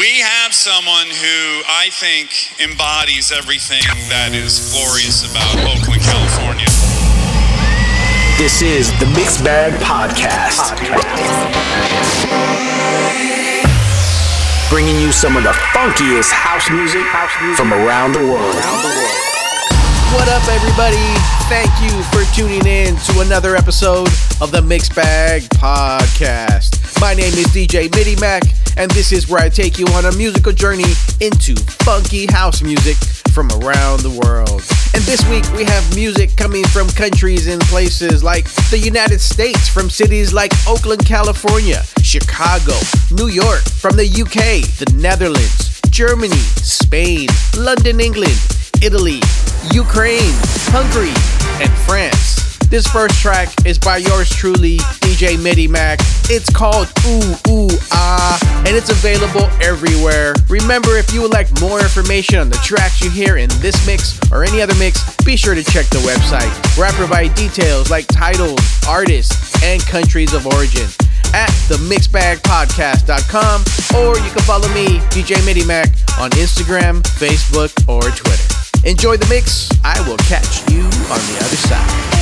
We have someone who I think embodies everything that is glorious about Oakland, California. This is the Mixed Bag Podcast. Bringing you some of the funkiest house music from around the world. What up, everybody? Thank you for tuning in to another episode of the Mixed Bag Podcast. My name is DJ MIDIMACK, and this is where I take you on a musical journey into funky house music from around the world. And this week we have music coming from countries and places like the United States, from cities like Oakland, California, Chicago, New York, from the UK, the Netherlands, Germany, Spain, London, England, Italy, Ukraine, Hungary, and France. This first track is by yours truly, DJ MIDIMACK. It's called Ooh Ooh Ah, and it's available everywhere. Remember, if you would like more information on the tracks you hear in this mix or any other mix, be sure to check the website where I provide details like titles, artists, and countries of origin at themixbagpodcast.com or you can follow me, DJ MIDIMACK, on Instagram, Facebook, or Twitter. Enjoy the mix. I will catch you on the other side.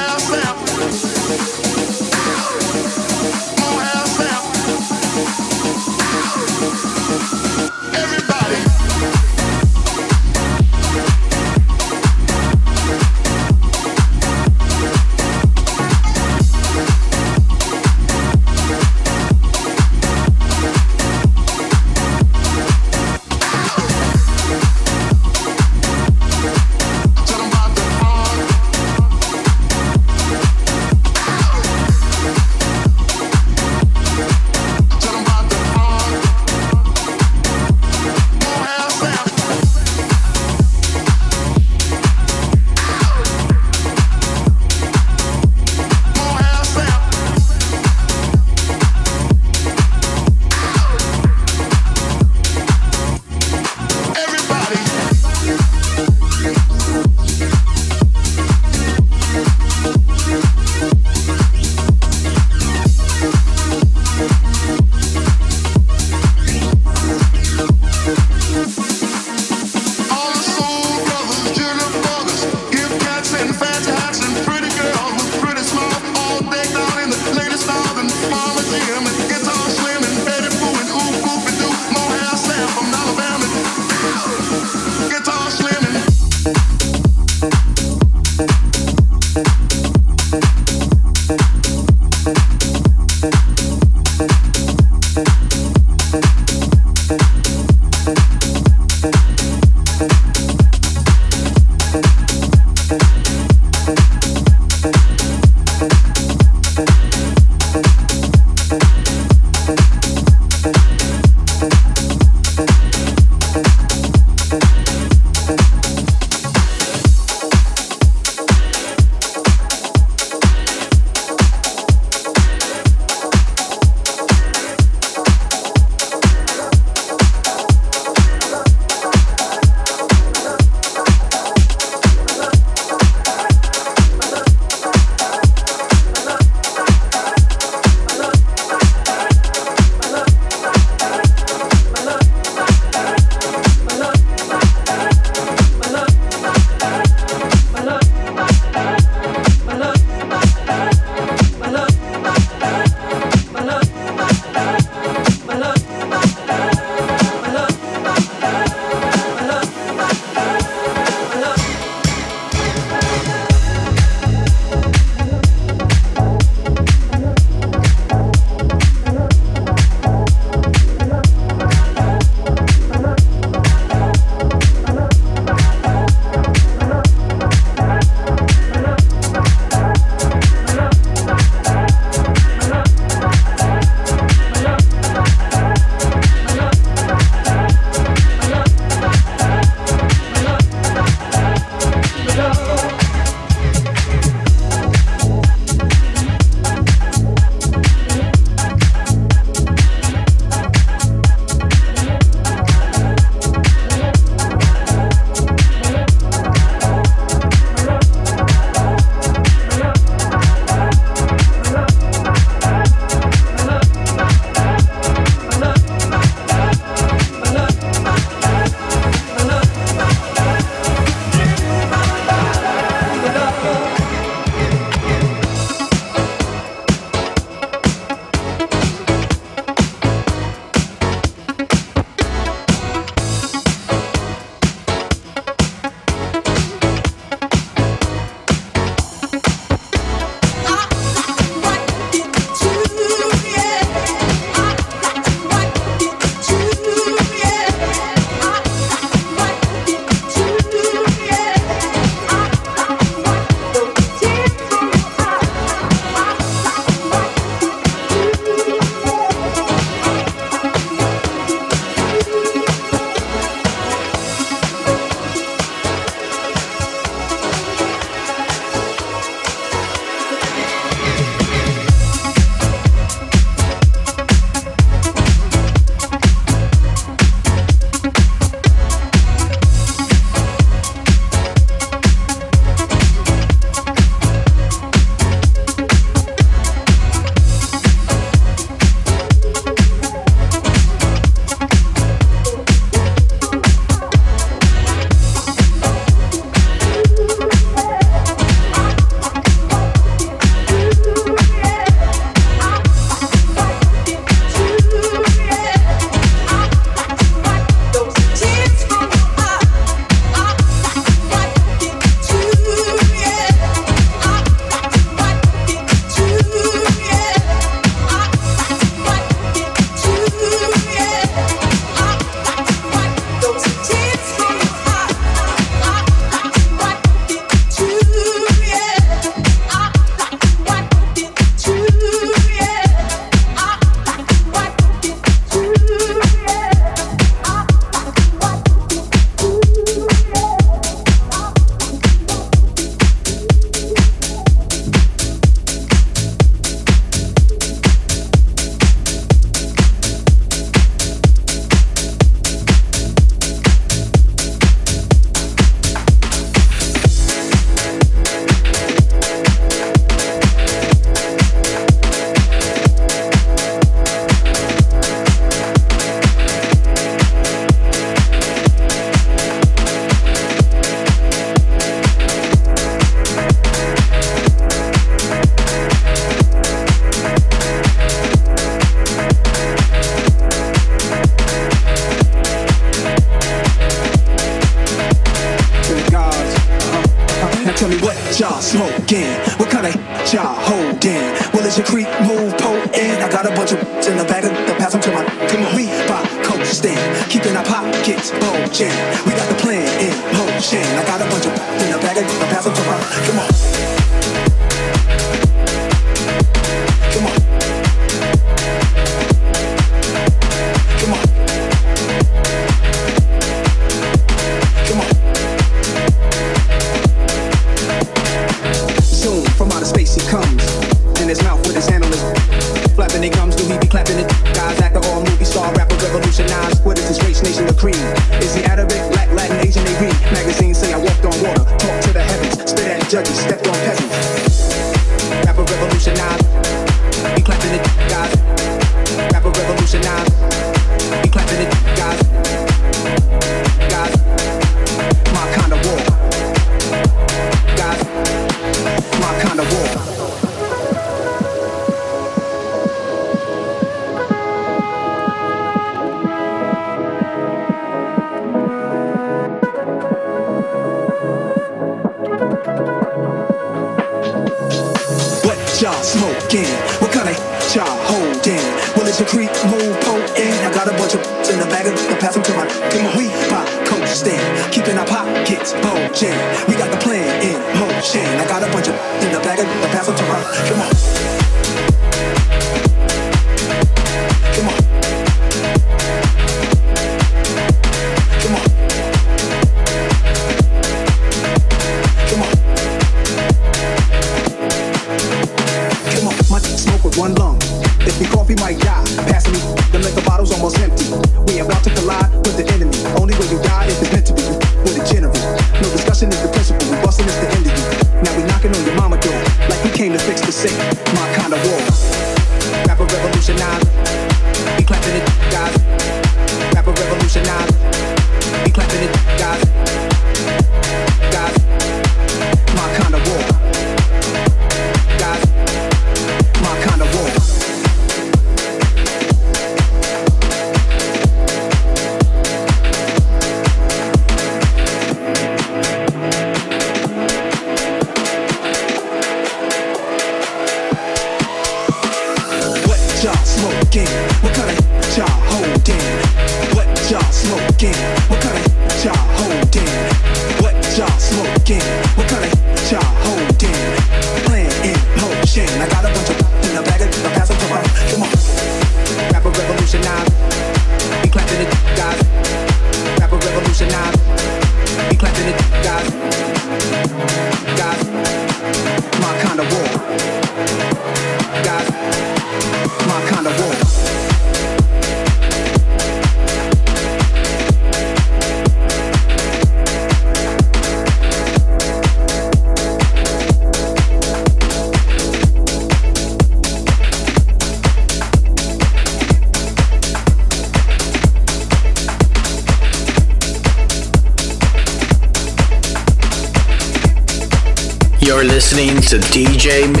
DJ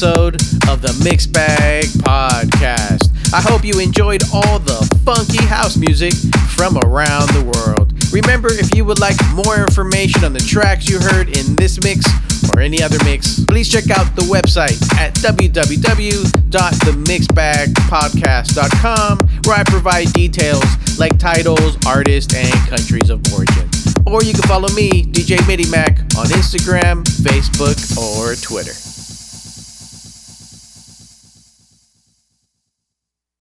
Episode of the Mix Bag Podcast. I hope you enjoyed all the funky house music from around the world. Remember, if you would like more information on the tracks you heard in this mix or any other mix, please check out the website at www.themixbagpodcast.com where I provide details like titles, artists, and countries of origin. Or you can follow me, DJ MIDIMACK, on Instagram, Facebook, or Twitter.